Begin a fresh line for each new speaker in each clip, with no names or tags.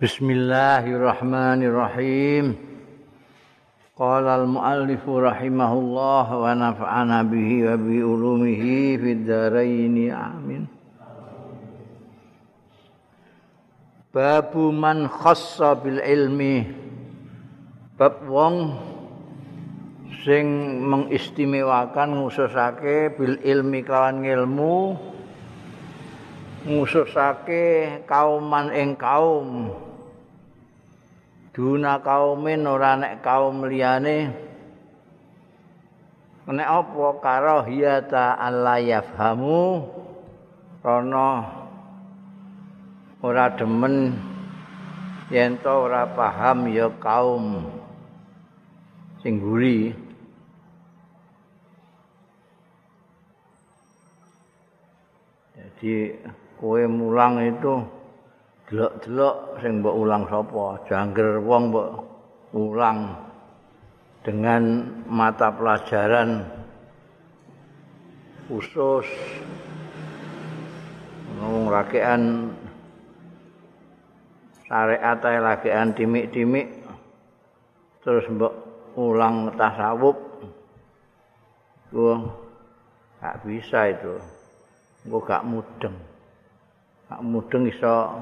Bismillahirrahmanirrahim. Qala al-muallif rahimahullah wa nafa'ana bihi wa bi ulumihi fid dharain amin. Babu man khassa bil ilmi. Bab wong sing mengistimewakan ngususake bil ilmi kelawan ilmu ngususake kauman ing kaum duna kaumin ora nek kaum liyane. Nek apa karo hiyata alla yafhamu rono ora demen yen to ora paham ya kaum sing guri jadi kowe mulang itu delok-delok sing mbok ulang sapa? Jangger wong mbok ulang dengan mata pelajaran khusus. Ngomong rakean syariat ae rakean timik-timik terus mbok ulang tasawuf. Gua gak bisa itu. Gua gak mudeng. Gak mudeng iso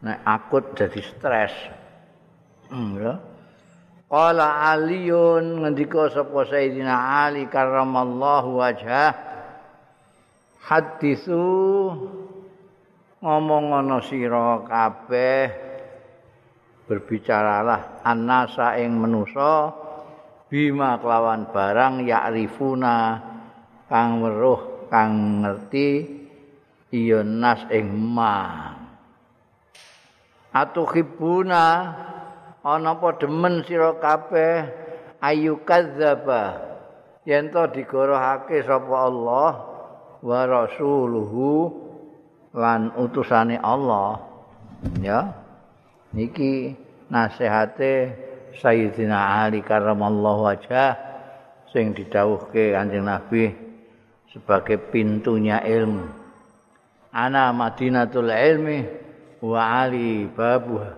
nek akut jadi stres. Ya. Qala Aliun ngendika sapa Sayyidina Ali karramallahu wajhah hadisu ngomong ana sira kabeh berbicaralah annasa ing manusa bima kelawan barang ya'rifuna kang weruh kang ngerti iya nas ing ma atuhibuna ana apa demen sira kabeh ayu kadzaba yen to digorohake sapa Allah wa rasuluhu lan utusane Allah. Ya niki nasihate Sayyidina Ali karramallahu wajah sing didhawuhke Kanjeng Nabi sebagai pintunya ilmu. Ana madinatul ilmi wa ali babuha.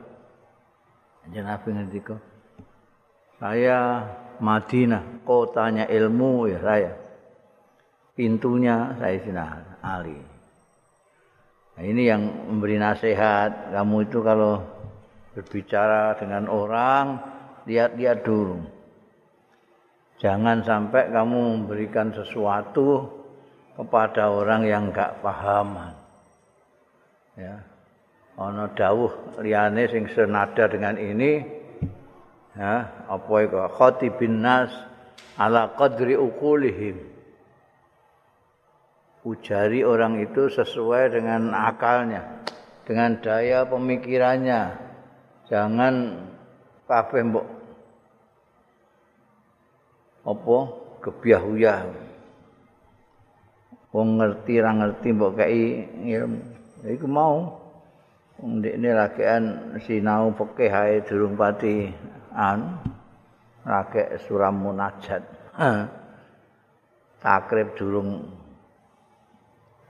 Kanjeng Nabi ngendika saya Madinah kotanya ilmu ya saya. Pintunya saya Sayyidina Ali. Nah, ini yang memberi nasihat. Kamu itu kalau berbicara dengan orang lihat-lihat dulu jangan sampai kamu memberikan sesuatu kepada orang yang enggak pahaman ya ana dawuh liyane sing senada dengan ini ya apa iku? Khatibin nas ala qadri uqulihim. Ujari orang itu sesuai dengan akalnya dengan daya pemikirannya. Jangan kabeh mbok apa gebyah-uyah wong ngerti ra ngerti mbok kei ilmu. Iku mau ndekne rakean sinau fikih hae durung pati an rakek suram munajat. Takrib durung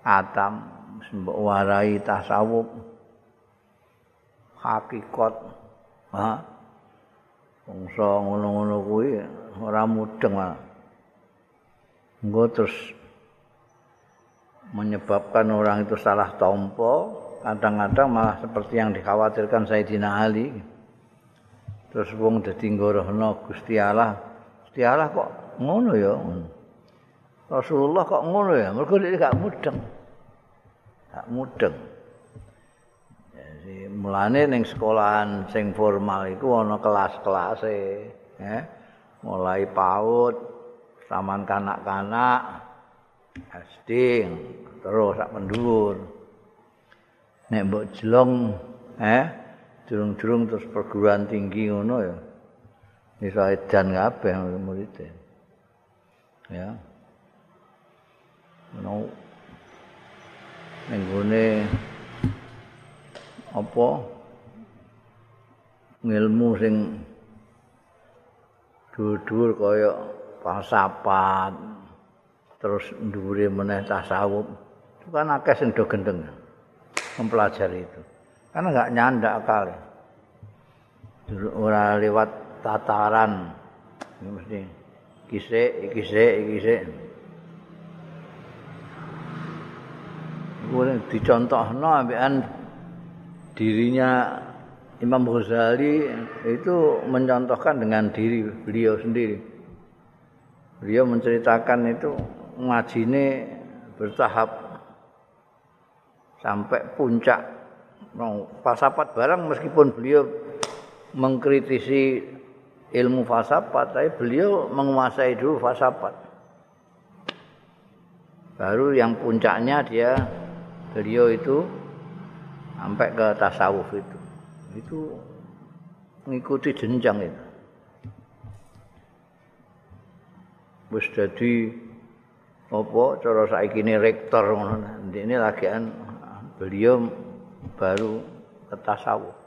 atam mbok warai tasawuf hakikat. Ha. Bangsa ngono-ngono kuwi ora mudeng engko terus menyebabkan orang itu salah tompo kadang-kadang malah seperti yang dikhawatirkan Sayyidina Ali. Terus wong dadi ngorohno Gusti Allah. Gusti Allah kok ngono ya? Rasulullah kok ngono ya? Mergo dia gak mudeng. Gak mudeng. Jadi mulane ning sekolahan sing formal iku ana kelas-kelase ya. Mulai PAUD saman kanak-kanak SD terus sak pendhuwur nek mbok jelong eh durung-durung terus perguruan tinggi ngono ya iso edan kabeh murid ya. No nenggone apa ngilmu sing dhuwur-dhuwur kaya pasapat terus ndhuwure meneh tasawuf itu kan akeh sing do gendeng mempelajari itu. karena nggak nyandak kali ora lewat tataran ini mesti kisik kisik kisik Kemudian dicontohno ambekan dirinya Imam Ghazali itu mencontohkan dengan diri beliau sendiri. Beliau menceritakan itu ngajine bertahap sampai puncak falsafat barang meskipun beliau mengkritisi ilmu falsafat tapi beliau menguasai dulu falsafat. Baru yang puncaknya dia beliau itu sampai ke tasawuf itu. Itu mengikuti jenjang itu. Wis dadi apa cara saiki ini rektor ngono. Ini lagi kan beliau baru ke tasawuf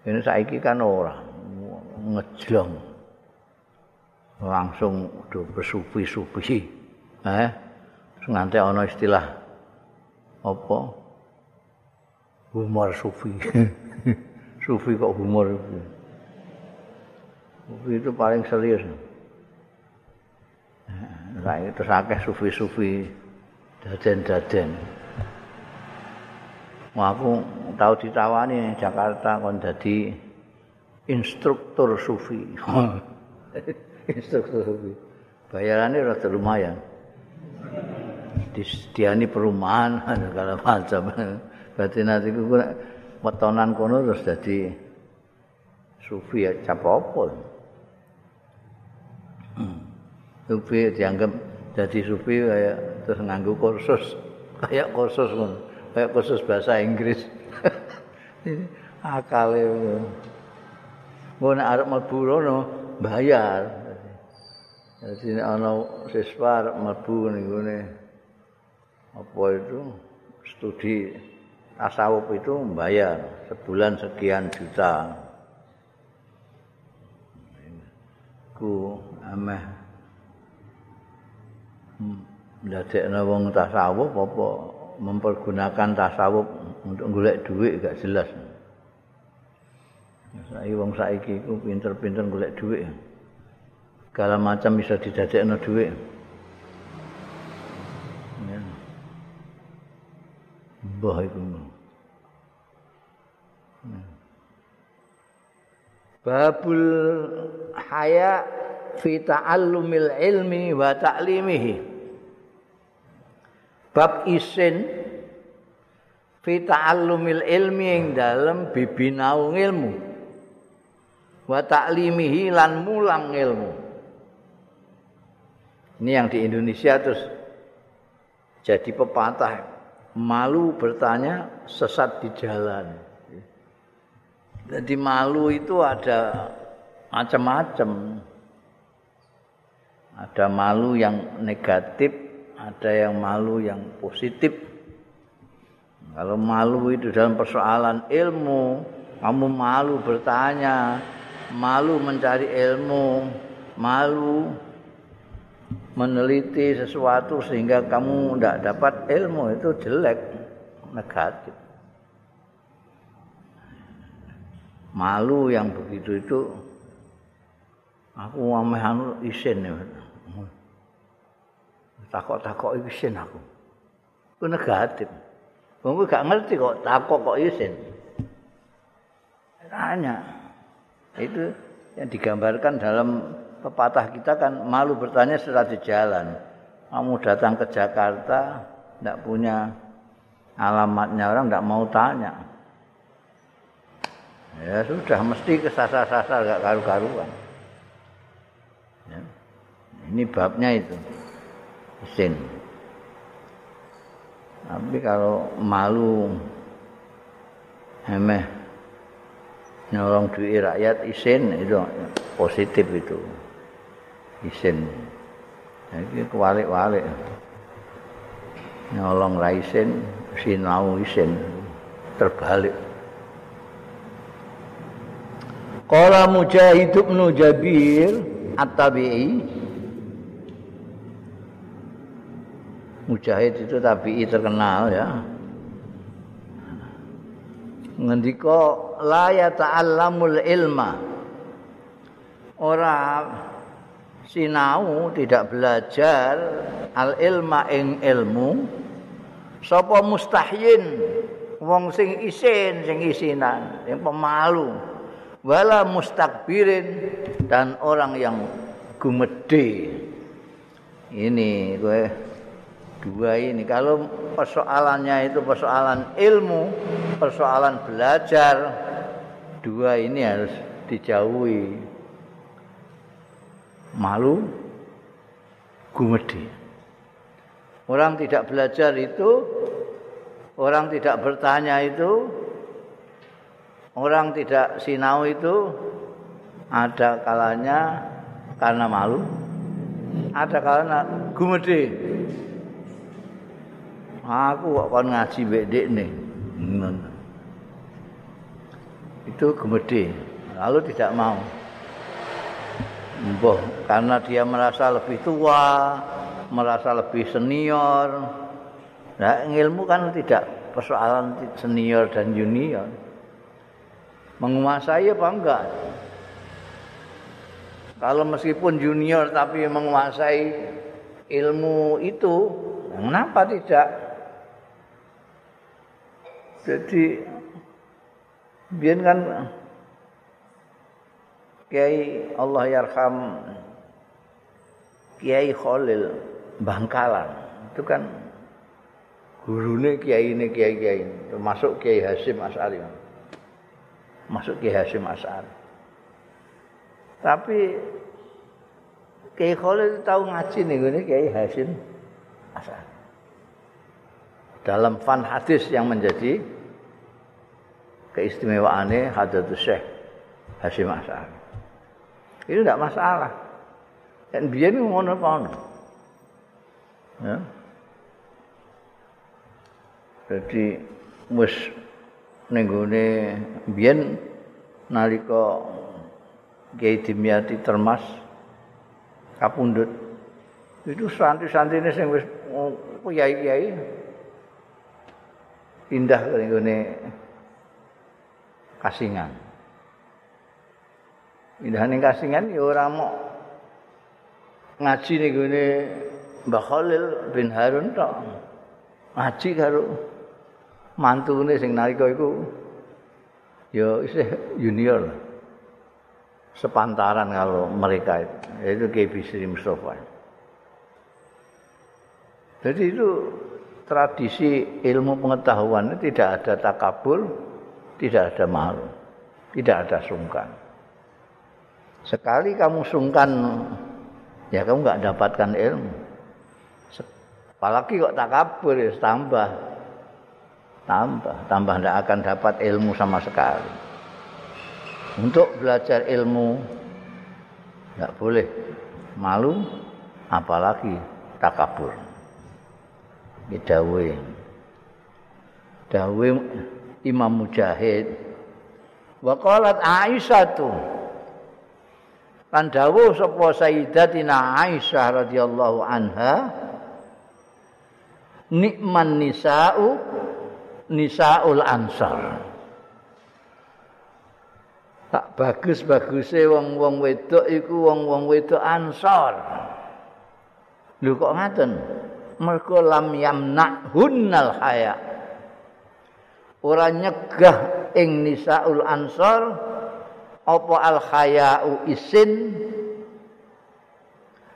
ini saiki kan orang ngejlong. Langsung udah bersufi-sufi eh nganti ana istilah apa? Humor sufi. Sufi kok humor sufi itu paling serius. Nah, itu akeh sufi-sufi daden-daden. Wah, aku tahu ditawani Jakarta kon dadi instruktur sufi. instruktur sufi. Bayarannya rada lumayan. Disediani perumahan segala macam. Berarti nanti ku wetonan kono terus dadi sufi ya cap Hmm. sufi dianggap jadi sufi kayak terus nganggu kursus kayak kursus pun kayak kursus bahasa Inggris. Akal itu mau nak arep mlebu rono bayar jadi ana siswa arep mlebu niku apa itu? Studi tasawuf itu bayar sebulan sekian juta. Ku ameh. Ndadekno wong tasawuf apa mempergunakan tasawuf untuk golek duit gak jelas. Saiki wong saiki iku pinter-pinter golek duit. Segala macam bisa didadekno duit. Ya. Mbah iku. Babul haya fi ta'allumil ilmi wa ta'limihi. Bab isin. Fi ta'allumil ilmi ing dalem bibinau ilmu. Wa ta'limihi lan mulang ilmu. Ini yang di Indonesia terus jadi pepatah. Malu bertanya sesat di jalan. Jadi malu itu ada macam-macam. Ada malu yang negatif ada yang malu yang positif. Kalau malu itu dalam persoalan ilmu, kamu malu bertanya, malu mencari ilmu, malu meneliti sesuatu sehingga kamu tidak dapat ilmu itu jelek, negatif. Malu yang begitu itu aku ameh anu isin ya. Takok-takok isin aku. Ku negatif. Wong gak ngerti kok takok kok isin. Tanya. Itu yang digambarkan dalam pepatah kita kan malu bertanya setelah di jalan. Kamu datang ke Jakarta tidak punya alamatnya orang tidak mau tanya. Ya sudah mesti kesasar-sasar gak karu-karuan. Ya. Ini babnya itu. Isin. Tapi kalau malu emeh nyolong duit rakyat isin itu positif itu. Isin. Jadi kewalik-walik. Nyolong raisin, sinau isin. Terbalik. Qala Mujahid bin Jabir At-Tabi'i Mujahid itu tabi'i terkenal ya. ngendika la yata'allamul ilma. Ora sinau tidak belajar al ilma ing ilmu. Sapa mustahyin? Wong sing isin sing isinan yang pemalu. Wala mustakbirin dan orang yang gumede ini gue dua ini kalau persoalannya itu persoalan ilmu persoalan belajar dua ini harus dijauhi malu gumedi. Orang tidak belajar itu, orang tidak bertanya itu, orang tidak sinau itu ada kalanya karena malu, ada kalanya gumedi. Aku kok kon ngaji bedek nih. Itu gumedi, lalu tidak mau. Mbah, karena dia merasa lebih tua, merasa lebih senior. Nah, ilmu kan tidak persoalan senior dan junior. Menguasai apa enggak? Kalau meskipun junior tapi menguasai ilmu itu, kenapa tidak? Jadi biar kan Kiai Allah yarham Kiai Khalil Bangkalan. Itu kan gurune kiai ini kiai kiai termasuk Kiai Hasim Asari masuk Kiai Hasim Asari tapi Kiai Khalil tahu ngaji nih Kiai Hasim Asari dalam fan hadis yang menjadi keistimewaannya Hadatus Syekh Hasim Asari itu tidak masalah. Dan biar ini ngono ngono. Ya. Jadi mus nenggone biyen nalika Kiai Dimyati Termas kapundhut itu santri-santrine sing wis kiai-kiai pindah ke nenggone kasingan. Indahane kasingan ya ora mau ngaji ning gone Mbah Khalil bin Harun tok. Ngaji karo mantune sing nalika iku ya isih junior. Sepantaran kalau mereka itu, yaitu Kiai Bisri Mustafa. Jadi itu tradisi ilmu pengetahuan tidak ada takabur, tidak ada malu, tidak ada sungkan. Sekali kamu sungkan, ya kamu nggak dapatkan ilmu. Apalagi kok tak kabur, ya tambah. Tambah, tambah tidak akan dapat ilmu sama sekali. Untuk belajar ilmu, tidak boleh malu, apalagi takabur. Dawe. Dawe Imam Mujahid. Waqalat Aisyah tuh. kan dawuh sapa sayyidatina Aisyah radhiyallahu anha nikman nisa'u nisa'ul ansar tak bagus-baguse wong-wong wedok iku wong-wong wedok ansar lho kok ngaten mergo lam yamna hunnal haya. Ora nyegah ing nisaul ansar apa al khayau isin?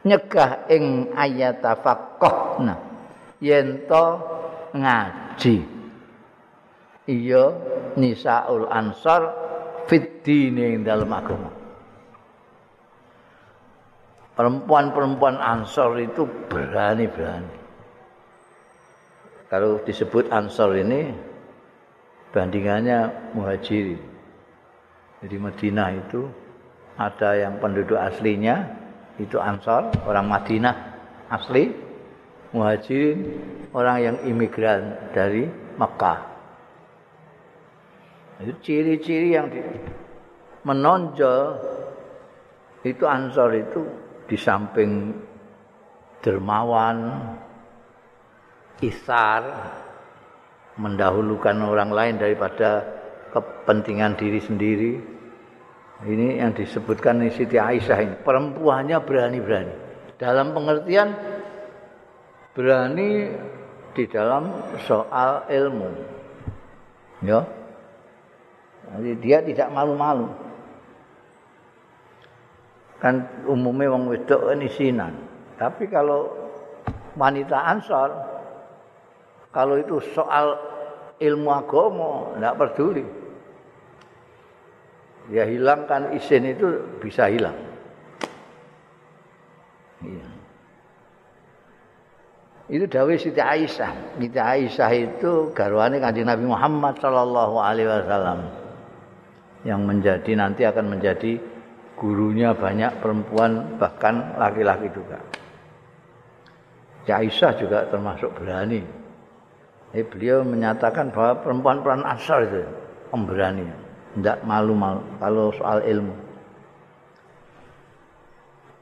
Nyegah ing ayat faqahna yen to ngaji. Iya nisaul ansar fit dini dalam agama. Perempuan-perempuan ansor itu berani-berani kalau disebut ansor ini bandingannya muhajirin Jadi Madinah itu ada yang penduduk aslinya itu Ansor, orang Madinah asli, Muhajirin, orang yang imigran dari Mekah. Itu ciri-ciri yang di, menonjol itu Ansor itu di samping dermawan, isar, mendahulukan orang lain daripada kepentingan diri sendiri. Ini yang disebutkan di Siti Aisyah ini. Perempuannya berani-berani. Dalam pengertian berani di dalam soal ilmu. Ya. Jadi dia tidak malu-malu. Kan umumnya wong wedok kan isinan. Tapi kalau wanita ansor kalau itu soal ilmu agama tidak peduli. Ya hilangkan isin itu bisa hilang. Iya. Itu dawai Siti Aisyah. Siti Aisyah itu garwane Kanjeng Nabi Muhammad sallallahu alaihi wasallam. Yang menjadi nanti akan menjadi gurunya banyak perempuan bahkan laki-laki juga. Aisyah juga termasuk berani. Eh, beliau menyatakan bahwa perempuan-perempuan asal itu pemberani. Tidak malu-malu kalau soal ilmu.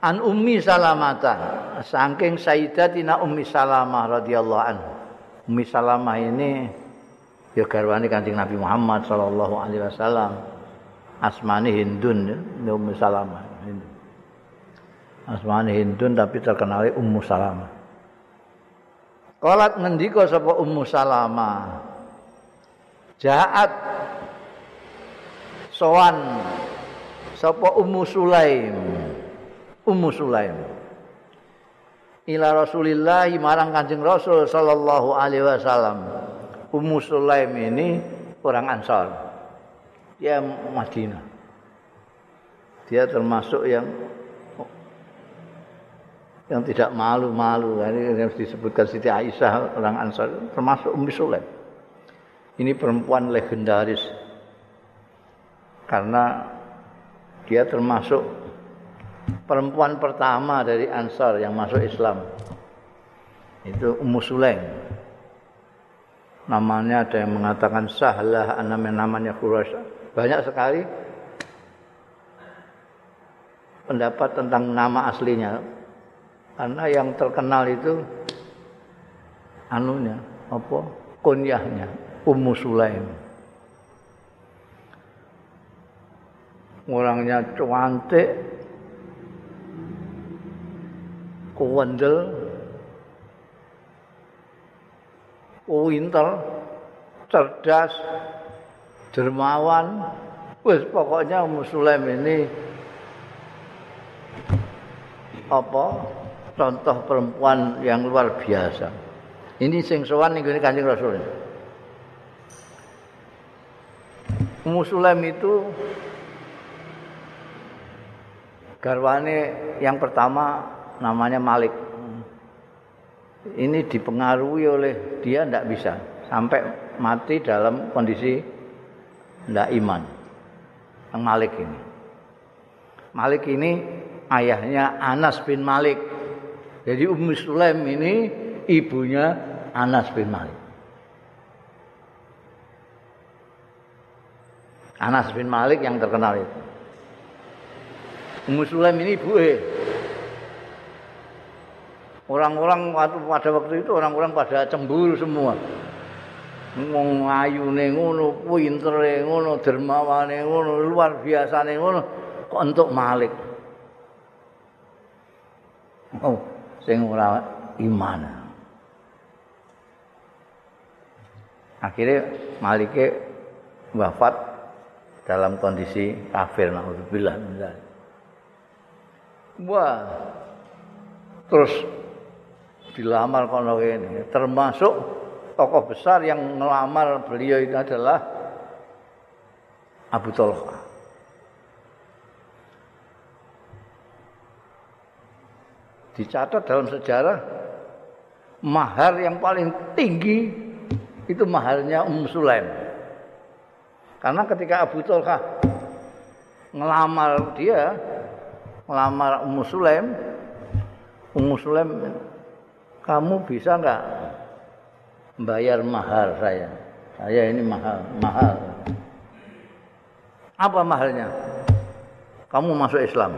an ummi salamata saking sayyidatina ummi salamah radhiyallahu anhu ummi salamah ini ya garwane kanjeng nabi Muhammad sallallahu alaihi wasallam asmani hindun ya ummi salamah asmani hindun tapi terkenal ummu salamah Qalat ngendika sapa ummu salamah jaat sowan sapa ummu sulaim Ummu Sulaim. Ila Rasulillah marang Kanjeng Rasul sallallahu alaihi wasallam. Ummu Sulaim ini orang Ansar. Dia Madinah. Dia termasuk yang yang tidak malu-malu. Ini yang disebutkan Siti Aisyah orang Ansar termasuk Ummu Sulaim. Ini perempuan legendaris karena dia termasuk perempuan pertama dari Ansar yang masuk Islam. Itu Ummu Sulaim. Namanya ada yang mengatakan Sahlah, namanya Quraisy. Banyak sekali pendapat tentang nama aslinya. Karena yang terkenal itu anunya, apa? Kunyahnya Ummu Sulaim. Orangnya cantik, kuwendel pinter cerdas dermawan wis pokoknya muslim ini apa contoh perempuan yang luar biasa ini sing sowan ning Kanjeng Rasul Muslim itu garwane yang pertama namanya Malik. Ini dipengaruhi oleh dia tidak bisa sampai mati dalam kondisi tidak iman. Yang Malik ini. Malik ini ayahnya Anas bin Malik. Jadi Ummu Sulaim ini ibunya Anas bin Malik. Anas bin Malik yang terkenal itu. Ummu Sulaim ini ibu eh. Orang-orang pada waktu itu orang-orang pada cemburu semua. Wong ayune ngono, pintere ngono, dermawane ngono, luar biasane ngono kok entuk Malik. Oh, sing ora iman. Akhirnya Malike wafat dalam kondisi kafir naudzubillah Wah. Terus dilamar kono ini termasuk tokoh besar yang melamar beliau itu adalah Abu Talha dicatat dalam sejarah mahar yang paling tinggi itu maharnya Ummu Sulaim karena ketika Abu Talha ngelamar dia ngelamar Ummu Sulaim Ummu Sulaim kamu bisa nggak bayar mahar saya? Saya ini mahal, mahal. Apa mahalnya? Kamu masuk Islam.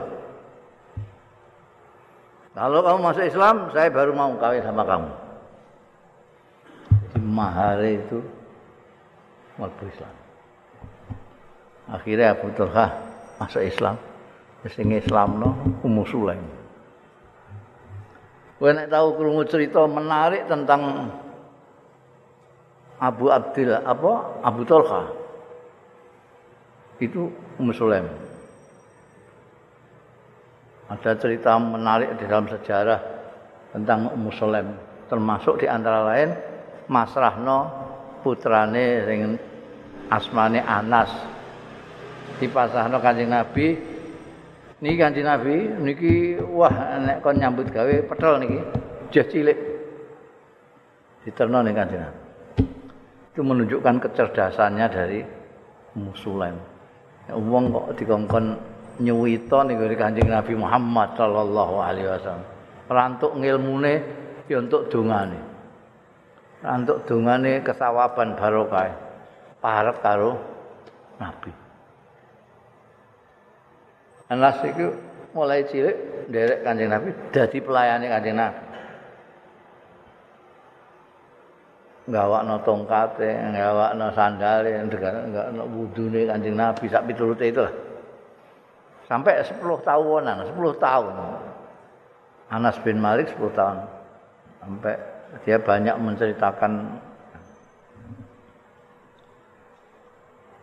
Kalau kamu masuk Islam, saya baru mau kawin sama kamu. Jadi mahar itu waktu Islam. Akhirnya Abu Talha masuk Islam. Sing Islamno Ummu Sulaim. Kowe nek tahu krungu cerita menarik tentang Abu Abdil apa Abu Talha. Itu Ummu Sulaim. Ada cerita menarik di dalam sejarah tentang Ummu Sulaim termasuk di antara lain Masrahno putrane sing asmane Anas. Dipasahno Kanjeng Nabi. Niki Kanjeng Nabi niki wah nek kon nyambut gawe petel niki jah cilik. Diterno ning Kanjeng Nabi. Itu menunjukkan kecerdasannya dari Musulaim ya, wong kok dikongkon nyuwita ning Kanjeng Nabi Muhammad sallallahu alaihi wasallam rantuk ngilmune ya untuk dongane rantuk dongane kesawaban barokah parek karo Nabi Anas itu mulai cilik derek Kanjeng Nabi dadi pelayane Kanjeng Nabi. Gawakno tongkate, gawakno sandale, gawakno wudune Kanjeng Nabi sak piturute itu lah. Sampai 10 tahunan, 10 tahun. Anas bin Malik 10 tahun. Sampai dia banyak menceritakan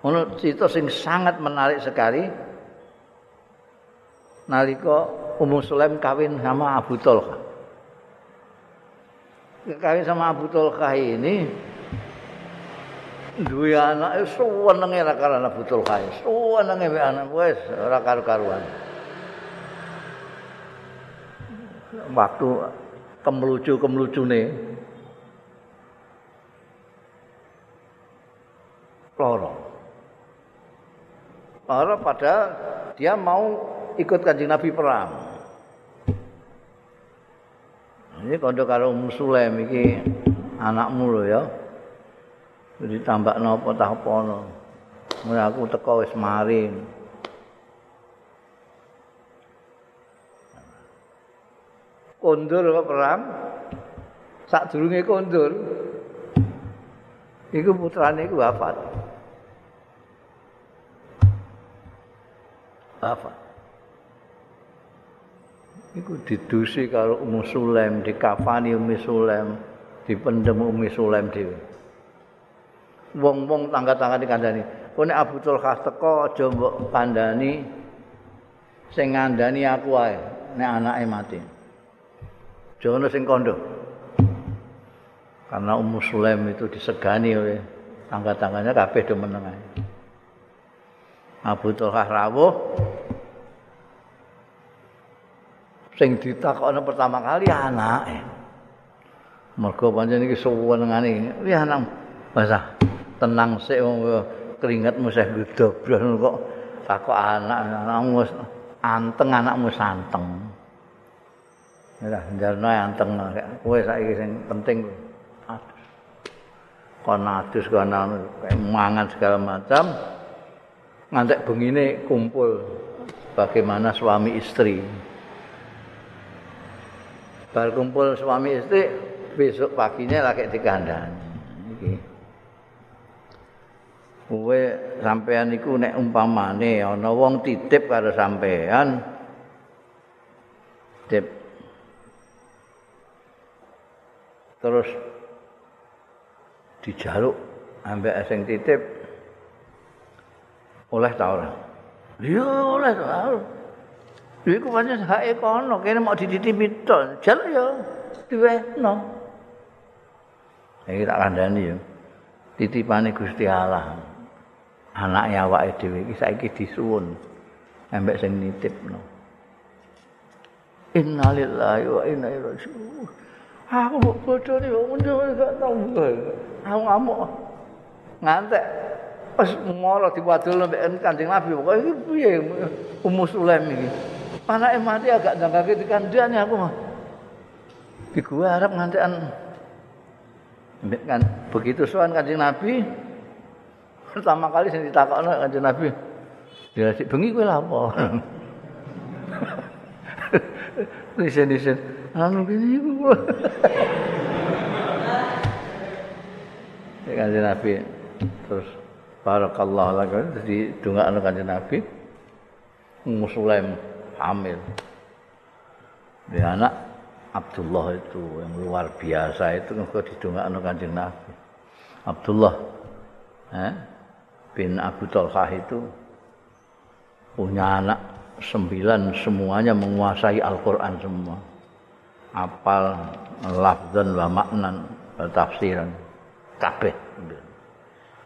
Menurut cerita sing sangat menarik sekali nalika Ummu Sulaim kawin sama Abu Talha. Kawin sama Abu Talha ini duwe anak suwenenge ra karo Abu Talha. Suwenenge wae anak wis ora karo-karuan. Waktu kemelucu-kemelucune loro. Loro padahal dia mau ikut kanjeng Nabi perang. Ini kondo karo Ummu iki anakmu lho ya. Jadi tambah nopo tak apa no. Mulai aku teko wis maring. Kondur apa perang? Sak durunge kondur. Iku putrane iku wafat. Wafat. iku didusi karo Ummu Sulaim, dikafani Ummu Sulaim, dipendem Ummu Sulaim dhewe. Wong-wong tangga-tangga dikandani, "Kowe nek Abu Tulkah teko aja mbok kandhani sing ngandani aku ae nek anake mati." Jono sing kondo. Karena Ummu Sulaim itu disegani oleh tangga-tangganya kabeh do meneng ae. Abu Tulkah rawuh, sing ditakokno pertama kali anake. Mergo pancen iki suwenengane, "Wih anak, basa tenang sik wong keringetmu sih gedobros kok takok anak anakmu anteng anakmu santeng." Ya, jarno anteng kowe saiki sing penting adus. Kon adus kon mangan segala macam ngantek bengine kumpul bagaimana suami istri. bar kumpul suami istri besok paginya lagi dikandani iki kowe sampean iku nek umpamane ana wong titip karo sampean titip terus dijaluk ambek sing titip oleh ta ora iya oleh ta Lha iku pancen hake kono, kene mau dititipi tok. Jaluk ya diwehno. Iki tak kandhani ya. Titipane Gusti Allah. Anake awake dhewe iki saiki disuwun. Embek sing nitipno. Innalillahi wa inna ilaihi raji'un. Aku bodoh nih, aku gak tau. Aku ngamuk. Ngantek. Pas moro diwadul mbek Kanjeng Nabi, kok iki piye Ummu Sulaim iki? Anake mati agak jangkake dikandhani aku mah. Di gua arep ngantekan kan begitu sowan Kanjeng Nabi pertama kali sing ditakokno Kanjeng Nabi. Ya sik bengi kowe lha apa? Nisen-nisen. Anu kene iku. Ya Kanjeng Nabi. Terus barakallahu lak dadi dongakno kanjeng Nabi. Ummu Sulaim hamil. Dia anak Abdullah itu yang luar biasa itu kok didongakno kanjeng Nabi. Abdullah eh, bin Abu Talha itu punya anak sembilan semuanya menguasai Al-Quran semua. Apal lafzan wa maknan wa tafsiran. Kabeh.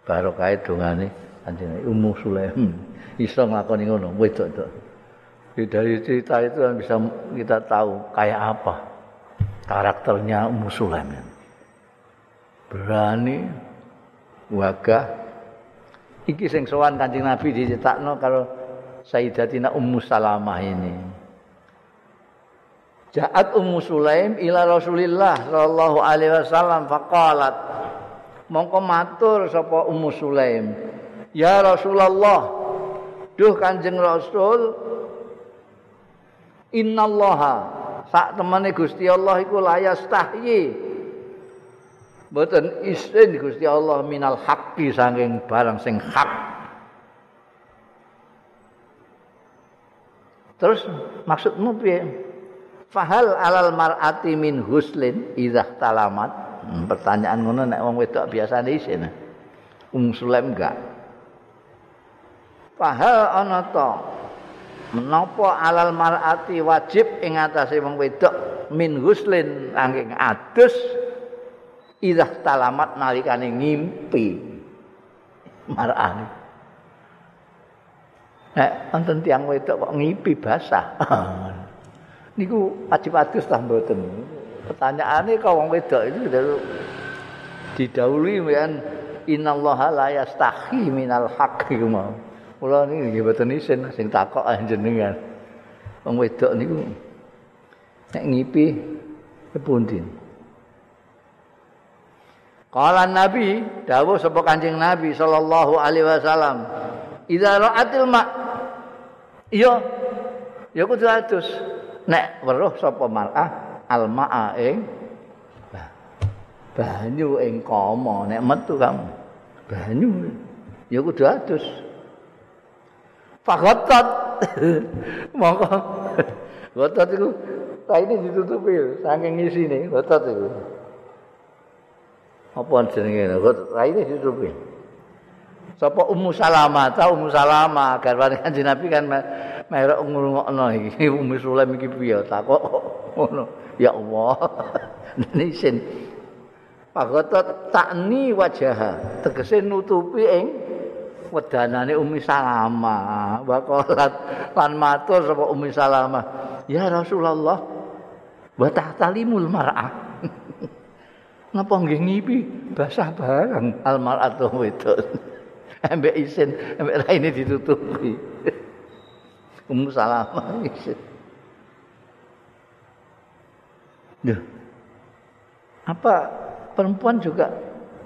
Baru kait dongane kanjeng Ummu Sulaim. Iso nglakoni ngono wedok to dari cerita itu kan bisa kita tahu kayak apa karakternya Ummu Sulaim. Berani wagah iki sing sowan kanjeng Nabi dicetakno karo Sayyidatina Ummu Salamah ini. Ja'at Ummu Sulaim ila Rasulillah sallallahu alaihi wasallam faqalat Mongko matur sapa Ummu Sulaim. Ya Rasulullah Duh Kanjeng Rasul Innallaha sak temene Gusti Allah iku layas tahyi Mboten isin Gusti Allah minal haqqi saking barang sing hak Terus maksudmu piye? Fahal alal mar'ati min huslin idza talamat. Hmm, pertanyaan ngono nek wong wedok biasa isin. Um Sulaim enggak. Fahal ana ta menapa alal mar'ati wajib ing atase wong wedok min huslin angking adus idza talamat nalikane ngimpi mar'ah. Nek wonten tiyang wedok kok ngipi basah. niku wajib-wajib ta mboten. Pertanyaane kok wong wedok itu didahului kan innallaha la yastahi minal haqq iku mau. Kula niki mboten isin sing takok jenengan. Wong wedok niku nek ngipi kepundi? Kala Nabi, dawuh sapa Kanjeng Nabi sallallahu alaihi wasallam, "Idza ra'atil ma" Iya. Ya kudu adus. nek weruh sapa mar'ah alma'a ing banyu ing kama nek metu kamu. Banyu. Ya kudu adus. Fagotot. Mongko gotot iku ta ini ditutupi saking isine gotot iku apa jenenge? Ini ditutupi sapa ummu salama ta ummu salama garwane kanjeng nabi kan merek ngrungokno iki. Umi Sulaim iki piye? Takok ngono? Ya Allah. Nisin pagotot takni wajah tegese nutupi ing wedanane Umi Salama wakolat lan matur sapa Umi Salama ya Rasulullah wa tahtalimul mar'ah ngapa nggih ngipi basah barang al mar'atu wedok ambek isin ambek raine ditutupi Ummu Salamah. Duh. Apa perempuan juga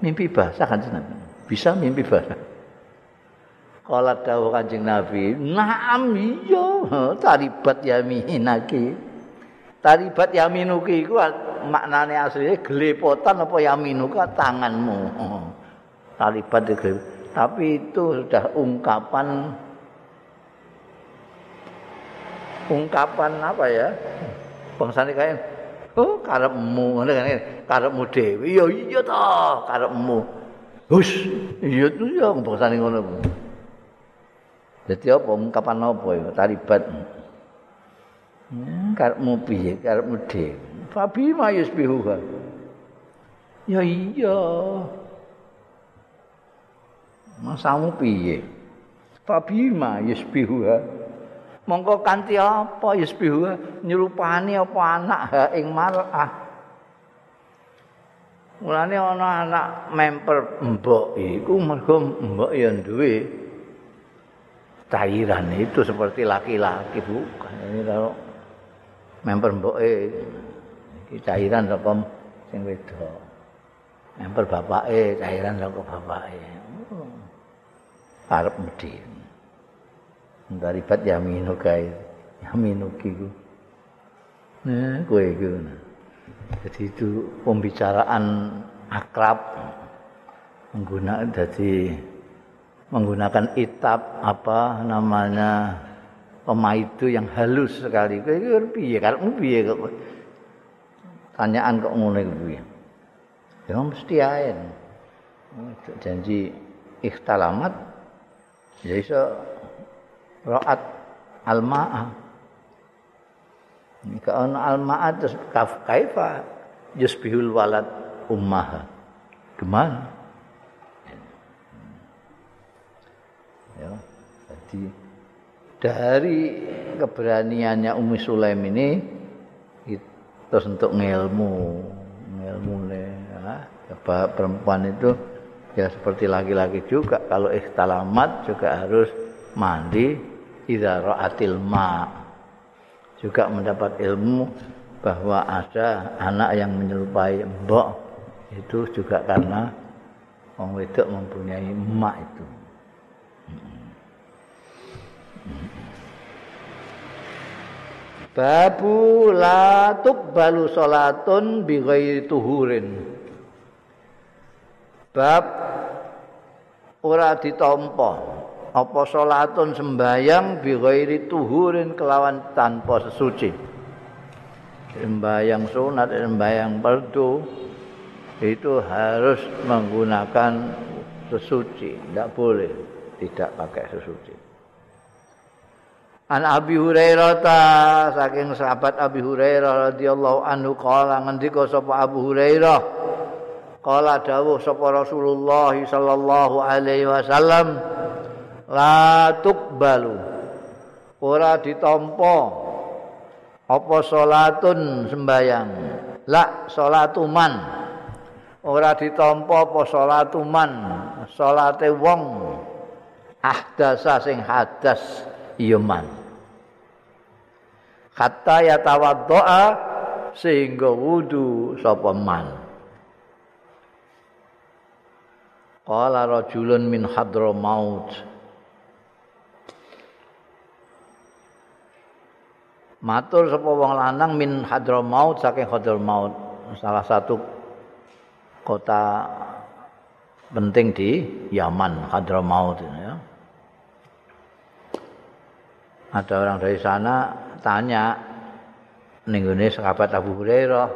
mimpi basah kan Nabi? Bisa mimpi basah. Kala dawuh Kanjeng Nabi, "Na'am iya, taribat yaminaki." Taribat yaminuki iku maknane asline gelepotan apa yaminuka tanganmu. Taribat itu. Tapi itu sudah ungkapan ungkapan apa ya? Bangsane kaya oh karepmu ngene kan karepmu dhewe ya iya to karepmu. Hus iya tuh ya bangsane ngono. Dadi apa ungkapan apa ya talibat. Hmm, karepmu piye karepmu dhewe. Fabi mayus bihuha. Ya iya. Masamu piye? Fabi mayus bihuha. mongko kanthi apa yusbihu nyerupani apa anak ha ing mar'ah mulane ana anak memper mbok iku mergo mbok ya duwe cairan itu seperti laki-laki bukan ini kalau memper mbok e iki cairan saka sing wedok. Memper bapake cairan saka bapake. Arep medhi dari bat yaminu kae. Yaminu kiku nah kowe iku jadi itu pembicaraan akrab. Menggunakan jadi menggunakan itab apa namanya pemaidu yang halus sekali. Kowe piye? Karepmu piye kok tanyaan kok ngono piye? Ya mesti ae. Janji ikhtalamat ya iso raat al-ma'ah. Jika ana al-ma'ah terus kaf kaifa yusbihul walad ummaha. Gimana? Ya, jadi dari keberaniannya Umi Sulaim ini terus untuk ngilmu, ngilmu ya. perempuan itu ya seperti laki-laki juga kalau ikhtalamat juga harus mandi idza ra'atil ma juga mendapat ilmu bahwa ada anak yang menyerupai mbok itu juga karena orang wedok mempunyai emak itu. Babu la tuqbalu salatun bi tuhurin. Bab ora ditampa apa salatun sembayang bi tuhurin kelawan tanpa sesuci. Sembayang sunat, sembayang fardu itu harus menggunakan sesuci, tidak boleh tidak pakai sesuci. An Abi Hurairah ta saking sahabat Abi Hurairah radhiyallahu anhu kala ngendika sapa Abu Hurairah? Kala dawuh sapa Rasulullah sallallahu alaihi wasallam la tuqbalu. Ora ditampa apa salatun sembayang la salatuman. Ora ditampa apa salatuman? Salate wong. Ahdasa sing hadas iya man hatta yatawaddoa sehingga wudu sapa man. Qala rajulun min hadramaut matur sapa wong lanang min hadramaut saking hadramaut salah satu kota penting di Yaman Hadramaut ya. Ada orang dari sana tanya nenggone sahabat Abu Hurairah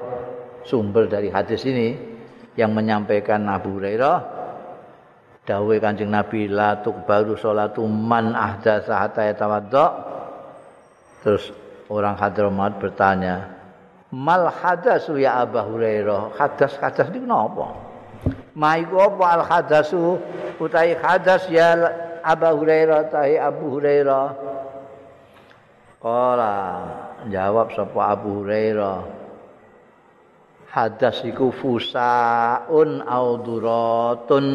sumber dari hadis ini yang menyampaikan Abu Hurairah dawuh Kanjeng Nabi la tuqbalu salatu man ahdatsa hatta yatawadda terus orang Hadramaut bertanya mal hadasu ya Abu Hurairah? Hadas hadas niku napa? Maiku apa al hadasu utai hadas ya Abu Hurairah tahi Abu Hurairah Kala jawab sapa Abu Hurairah. Hadas iku fusaun auduratun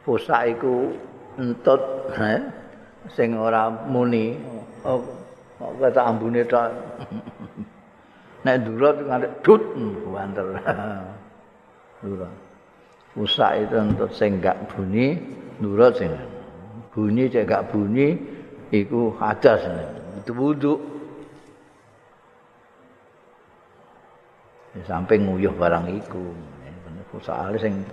Fusa iku entut eh? sing ora muni. Oh, kok kata ambune tok. Nek durut nganti dut banter. Durut Fusa itu entut sing gak bunyi durut sing bunyi cek gak bunyi iku hadas itu wudu di samping nguyuh barang iku. Fusa sing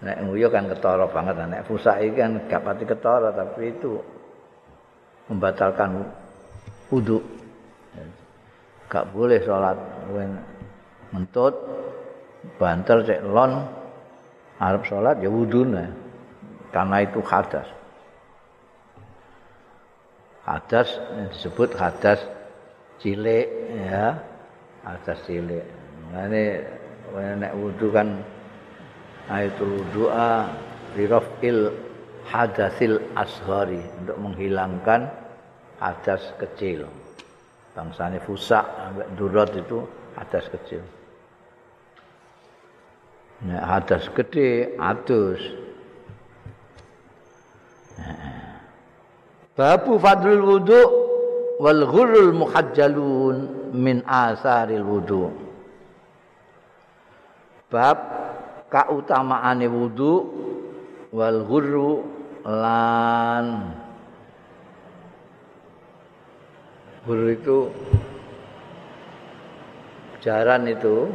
nek nguyuh kan ketara banget. Nek fusa iki kan gak pati ketara tapi itu membatalkan wudu gak boleh sholat. Mentut banter cek lon arep sholat ya wudu karena itu hadas hadas disebut hadas cilik ya. Hadas cilik. Ini nek wudu kan ayatul doa lirafil hadasil ashari untuk menghilangkan hadas kecil. Bangsane fusak sampai durot itu hadas kecil. Nek hadas gede adus Babu fadlul wudu wal ghurul muhajjalun min asaril wudu. Bab kautamaane wudu wal ghurru lan ghurru itu jaran itu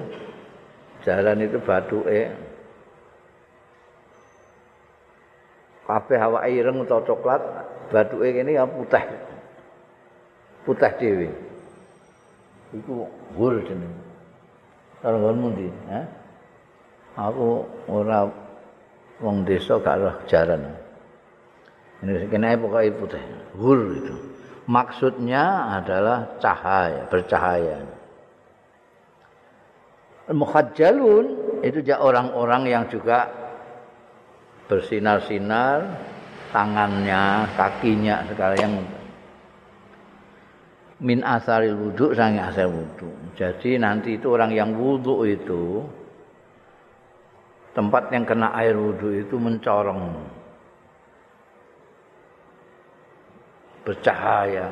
jaran itu batuke kabeh awake ireng utawa coklat bathuke kene ya putih. Putih dhewe. Iku gur jeneng. Karo ngono ndi? Ha aku ora wong desa gak roh jaran. Ini kene pokoke putih. Gur itu. Maksudnya adalah cahaya bercahaya. Mukhajjalun itu orang-orang yang juga bersinar-sinar tangannya, kakinya sekarang min asaril wudhu sangi asal wudhu. Jadi nanti itu orang yang wudhu itu tempat yang kena air wudhu itu mencorong bercahaya.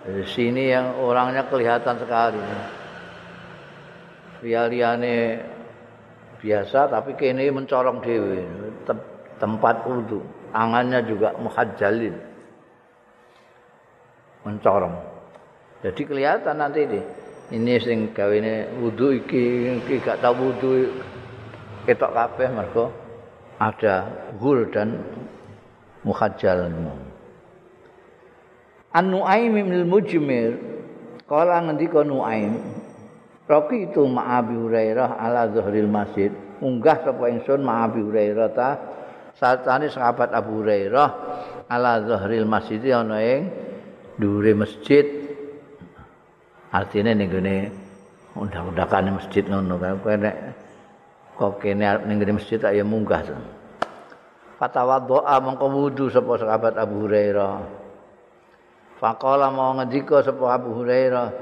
Di sini yang orangnya kelihatan sekali. Liane biasa tapi kini mencorong dewi tempat wudhu tangannya juga muhajjalin mencorong jadi kelihatan nanti ini ini sing gawe ini wudhu iki iki gak tau wudhu ketok kabeh mergo ada gul dan muhajjal An-Nu'aim bin Mujmir kala ngendika Nu'aim Roki itu ma'abi Hurairah ala zuhril masjid. Munggah sapa ingsun ma'abi Hurairah ta. Satane sahabat Abu Hurairah ala zuhril masjid ana ing dhuwure masjid. Artine ning gone undang-undangane masjid ngono kae kowe nek kok kene arep ning masjid ya munggah. Fatawaddoa mongko wudu sapa sahabat Abu Hurairah. Faqala mau ngendika sapa Abu Hurairah,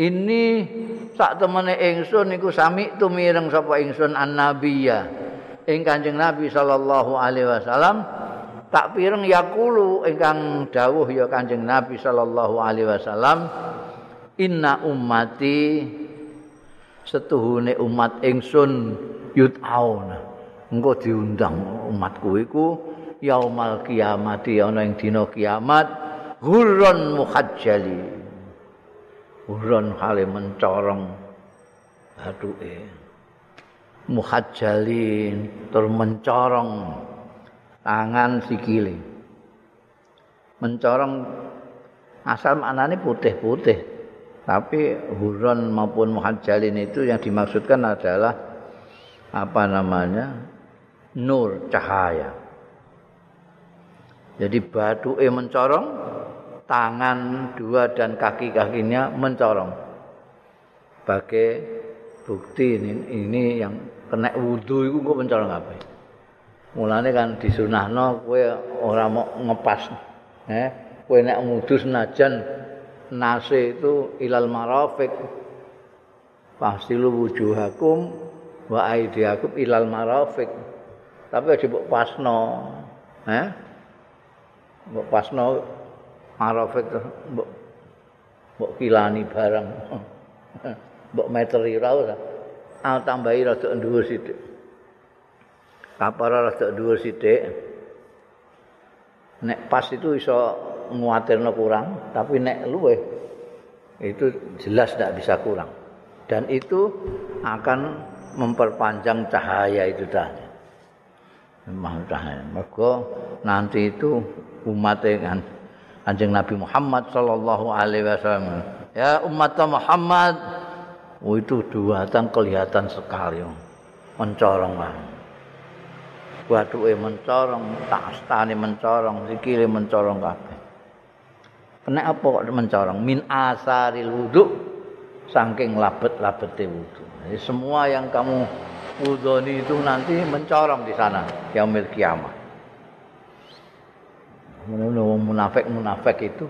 ini sak temene ingsun niku sami tumireng sapa ingsun annabiyya ing kanjeng nabi sallallahu alaihi wasallam tak pireng yakulu ingkang dawuh ya kanjeng nabi sallallahu alaihi wasallam inna ummati setuhune umat ingsun yutauna engko diundang umatku iku yaumal kiamati ana ing dina kiamat ghurran muhajjali Uron hale mencorong baduke. Muhajjalin tur mencorong tangan sikile. Mencorong asal maknane putih-putih. Tapi huron maupun muhajjalin itu yang dimaksudkan adalah apa namanya? nur cahaya. Jadi baduke mencorong tangan dua dan kaki-kakinya mencorong. Sebagai bukti ini, ini yang kena wudhu itu kok mencorong apa? Mulanya kan disunahno kowe ora mau ngepas. Eh, kowe nek wudhu senajan nase itu ilal marafiq. Pasti lu wujuhakum wa aidiakum ilal marafiq. Tapi aja mbok pasno. Eh? Mbok pasno Arafik mbok mbok kilani barang. mbok meteri ra ora. Al tambahi rada dhuwur sithik. Kapara rada dhuwur sithik. Nek pas itu iso nguatirno kurang, tapi nek luweh itu jelas tidak bisa kurang. Dan itu akan memperpanjang cahaya itu tadi. Memang cahaya. Maka nanti itu umat kan Anjing Nabi Muhammad sallallahu alaihi wasallam. Ya umat Muhammad, oh, itu dua tan kelihatan sekali. Mencorong kan. Waduke mencorong, tastane mencorong, sikile mencorong kabeh. Kena apa kok mencorong? Min asaril wudu saking labet-labete wudu. Jadi semua yang kamu wudoni itu nanti mencorong di sana yaumil kiamat. menurut munafik munafik itu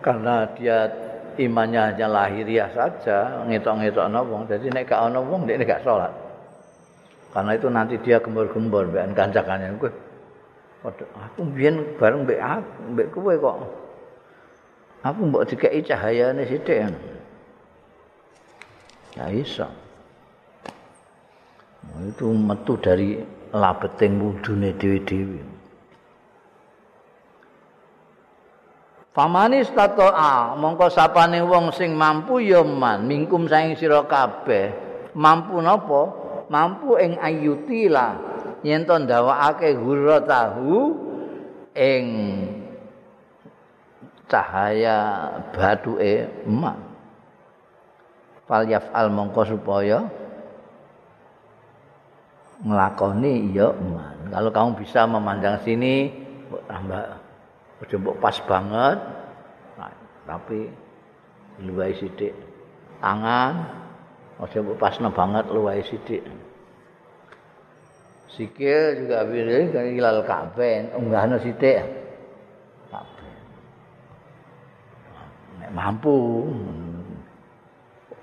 karena dia imannya hanya lahiriah saja ngitok-ngitok wong. Jadi nek gak ana wong nek gak salat karena itu nanti dia gembor-gembor mbek kancakannya. Kowe aku biyen bareng mbek aku mbek kowe kok. Aku mbok dikeki cahayane sithik ya iso. Itu metu dari labeting wudune dhewe-dhewe Famanis tato a mongko sapane wong sing mampu ya man mingkum saing sira kabeh. Mampu napa? Mampu ing ayutila yen to ndawakake tahu ing cahaya batuke emak. Fal yaf'al mongko supaya nglakoni ya emak. Kalau kamu bisa memandang sini tambah aja pas banget. Nah, tapi luwih sithik. Tangan aja pasno banget luwih sithik. Sikil juga pilih kan ilal kaben unggahno sithik. Nek mampu.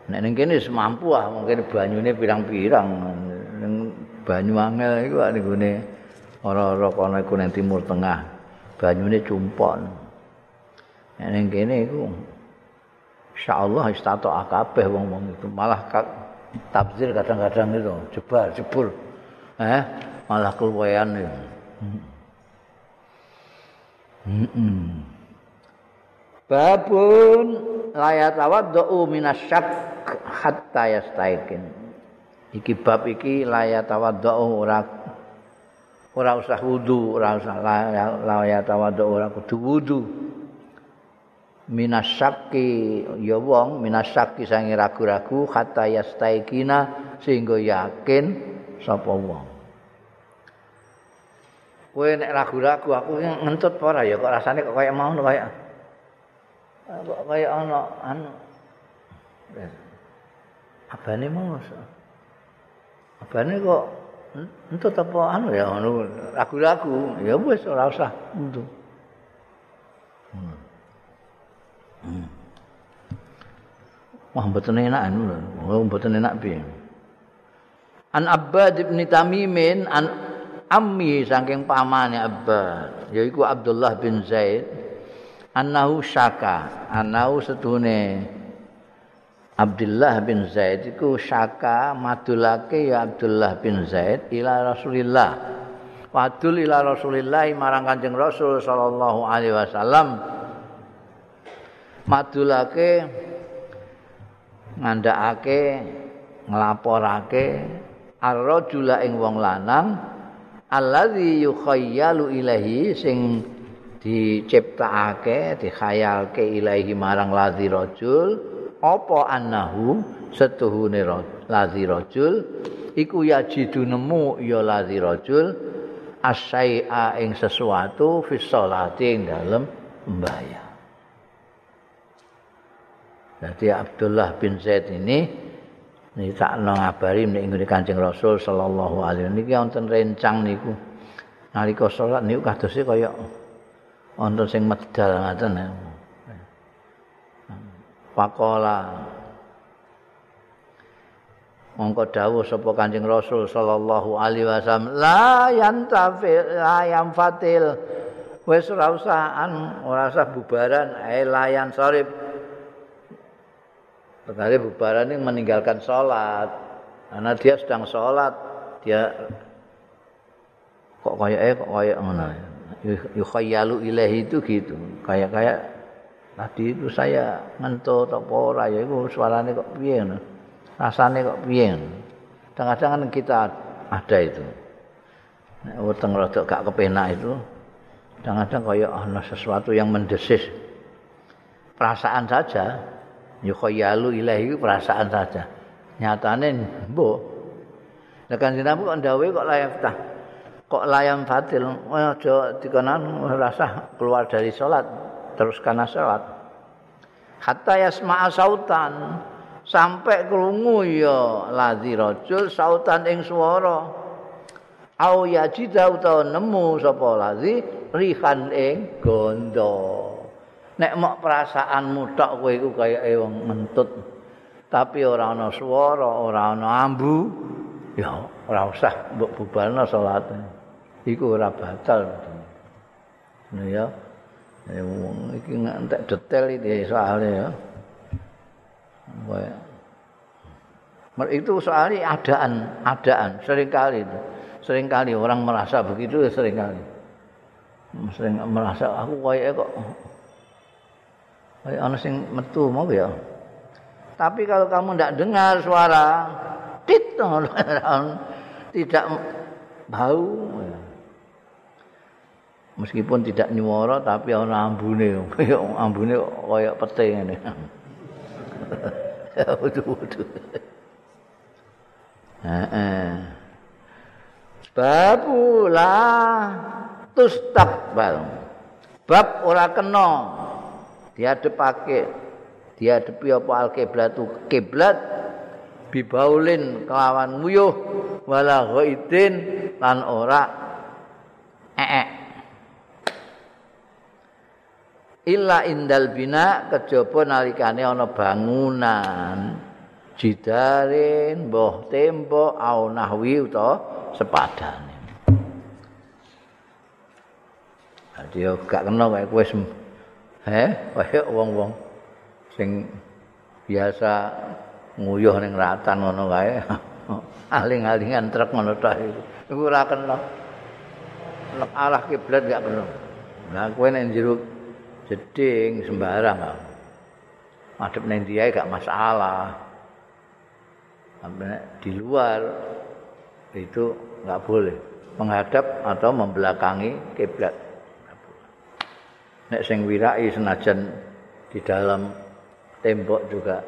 Nek ning kene semampu ah mungkin banyune pirang-pirang. Ning banyu angel iku nek ngene ora-ora kono iku timur tengah banyune cumpon nek ning kene iku insyaallah istato akabeh wong-wong itu malah tafsir kadang-kadang itu jebar jebur eh malah keluwean ya. Hmm. Babun layat tawaddu minasyak hatta yastaikin. Iki bab iki layat tawaddu ora ora usah wudu, ora usah layat tawaddu ora kudu wudu. Minasyaki ya wong minasyaki sange ragu-ragu hatta yastaikina sehingga yakin sapa wong. kowe nek ragu-ragu aku ngentut apa ora ya kok rasane kok kaya mau kaya kok kaya ana anu abane mau abane kok entut apa anu ya anu ragu-ragu ya wis ora usah untuk hmm. hmm. Wah, mboten enak anu lho. Mboten enak piye. An Abbad bin Tamimin an ammi saking pamane Abbas yaiku Abdullah bin Zaid annahu syaka annahu setune Abdullah bin Zaid iku syaka madulake ya Abdullah bin Zaid ila Rasulillah. Wadul ila Rasulillah marang Kanjeng Rasul sallallahu alaihi wasallam. Madulake ngandhakake nglaporake ar-rajula ing wong lanang allazi yukhayyalu ilahi sing diciptakake dikhayalke ilahi marang ladzi rajul apa annahu setuhune ladzi rajul? Iku yajidu nemu ya ladzi rajul asyai'a ing sesuatu fi sholati ing dalem mbayang Jadi Abdullah bin Zaid ini niki tak ngabari nek nggone Kanjeng Rasul sallallahu alaihi wasallam. Niki wonten rencang niku. Nalika salat niku kadose kaya wonten sing medal ngaten Pakola Mongko dawuh sapa Kanjeng Rasul sallallahu alaihi wasallam la yantafi la yanfatil wis ora usah anu ora usah bubaran ae layan sorip Sekali bubaran ini meninggalkan sholat. Karena dia sedang sholat, dia kok kayak eh kok kayak mana? Yukhayalu ilahi itu gitu. Kayak kayak tadi itu saya ngentut apa ora ya itu suaranya kok piye rasanya kok piye kadang-kadang kita ada itu. Nek weteng rada gak kepenak itu kadang-kadang kayak ana sesuatu yang mendesis. Perasaan saja yukhayalu ilahi perasaan saja. Nyatane mbok nek kan dinamu kok ndawe kok layak tah kok layam fatil aja dikonan rasa keluar dari salat terus karena salat hatta yasma'a sautan sampai krungu ya ladzi rajul sautan ing swara. Au yajida utawa nemu sapa? Ladzi rihan ing gondo. Nek mok perasaanmu tok kowe iku kaya wong mentut. Tapi ora ana swara ora ana ambu ya ora usah mbok bubarno salate iku ora batal. Nah ya wong iki ngantek detail iki soalnya ya itu soalnya adaan, adaan sering kali itu. Seringkali orang merasa begitu sering kali. Sering merasa aku kayak kok Kayak ana sing metu mau ya. Tapi kalau kamu tidak dengar suara tit tidak bau meskipun tidak nyuara tapi ana ambune. Ambune kaya pete ngene. Babula tustakbal bab ora kena. Diadepake diadepi apa al kiblat bibaulin kelawan muyuh wala ghaidin lan ora. Ee illa indal bina kejaba nalikane ana bangunan jidarin mbah tembok au nahwi utawa sepadane Dadi gak kena wae kowe he kaya wong-wong sing biasa nguyuh ning ratan ngono kae. Aling-alingan truk ngono ta iku. ora kena. Arah kiblat gak kena. Nah kowe nek jeding sembarang kok. Madhep ning dia gak masalah. Di luar itu nggak boleh menghadap atau membelakangi kiblat. Nek sing wirai senajan di dalam tembok juga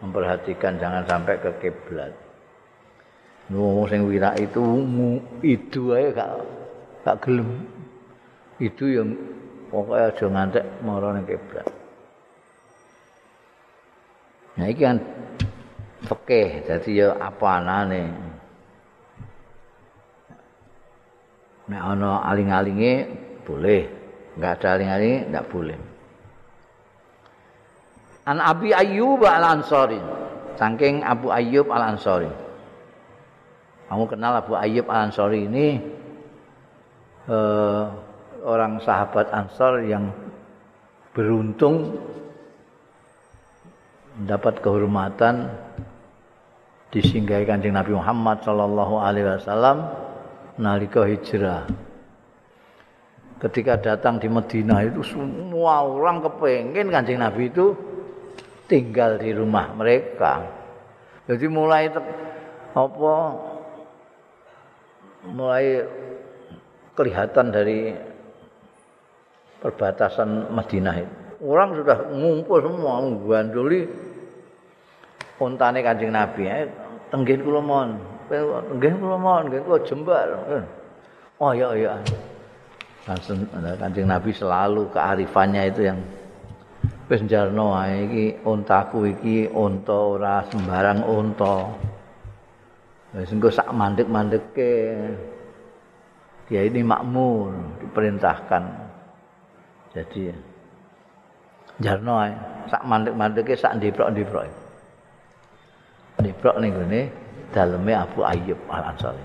memperhatikan jangan sampai ke kiblat. Ngomong sing wira itu itu aja gak gak gelem. Itu yang pokoknya aja ngantek mara ning kiblat. Nah iki kan fikih dadi ya apa anane. Nek ana aling-alinge boleh, enggak ada aling-alinge enggak boleh. An Abi Ayyub Al-Ansari. Saking Abu Ayyub Al-Ansari. Kamu kenal Abu Ayyub Al-Ansari ini uh, orang sahabat Ansar yang beruntung mendapat kehormatan disinggahi Kanjeng Nabi Muhammad sallallahu alaihi wasallam nalika hijrah. Ketika datang di Madinah itu semua orang kepengen Kanjeng Nabi itu tinggal di rumah mereka. Jadi mulai apa mulai kelihatan dari perbatasan Madinah itu. Orang sudah ngumpul semua mengganduli untane Kanjeng Nabi. Eh, tenggen kula mon. Tenggen kula mon, tenggen kula jembar. Oh iya iya. Langsung Kanjeng Nabi selalu kearifannya itu yang wis njarno ae iki untaku iki unta ora sembarang unta wis engko sak mandek-mandeke dia ini makmur diperintahkan jadi jarno ae sak mandek-mandeke sak ndiprok-ndiprok ndiprok ning gone daleme Abu Ayyub Al-Ansari.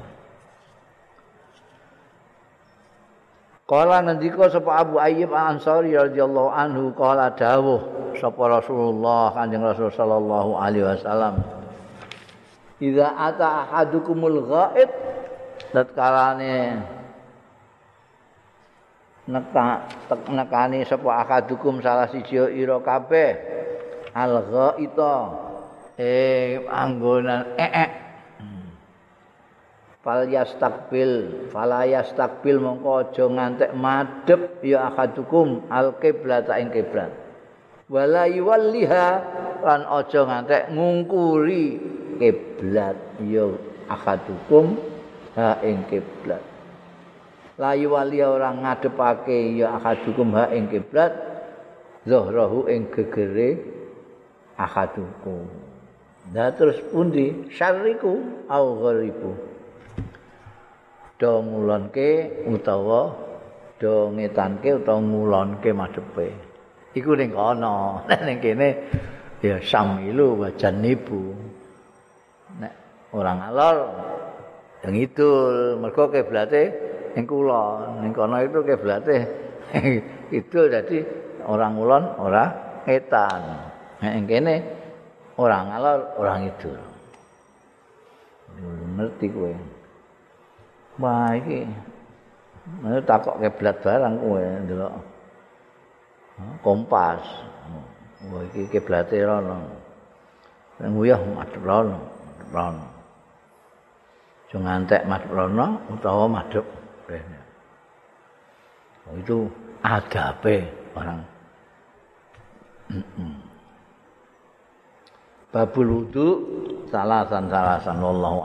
Kala ngendika sapa Abu Ayyub Al-Ansari radhiyallahu anhu kala dawuh sapa Rasulullah Kanjeng Rasul sallallahu alaihi wasallam Idza ata ahadukumul ghaid tatkalane neka tek nekani sapa ahadukum salah siji ira kabeh. Al ghaita eh anggonan ee -e. fal yastakbil fala yastakbil mongko aja ngantek madhep ya akadukum al kiblat ing kiblat wala yuwalliha lan aja ngantek ngungkuri kiblat ya akadukum ha ing kiblat la yuwalli ora ngadepake ya akadukum ha ing kiblat zahrahu ing gegere akadukum Nah terus pundi? Syariku au gharibu. Do ngulonke utawa do ngetanke utawa ngulonke madhepe. Iku ning kono. Ning kene ya samilu wa janibu nek ora ngalor yang itu mergo kiblate ning kula ning kono itu kiblate itu jadi orang ngulon ora ngetan nek kene ora ngalor ora ngidul ngerti kowe Wah iki. Nek takok kiblat barang kowe ndelok. Kompas. Wah iki kiblate rono. Nang uyah madhep rono. Rono. aja ngantek madrono utawa madhep rene oh, itu adabe orang? Babul wudu salasan salasan wallahu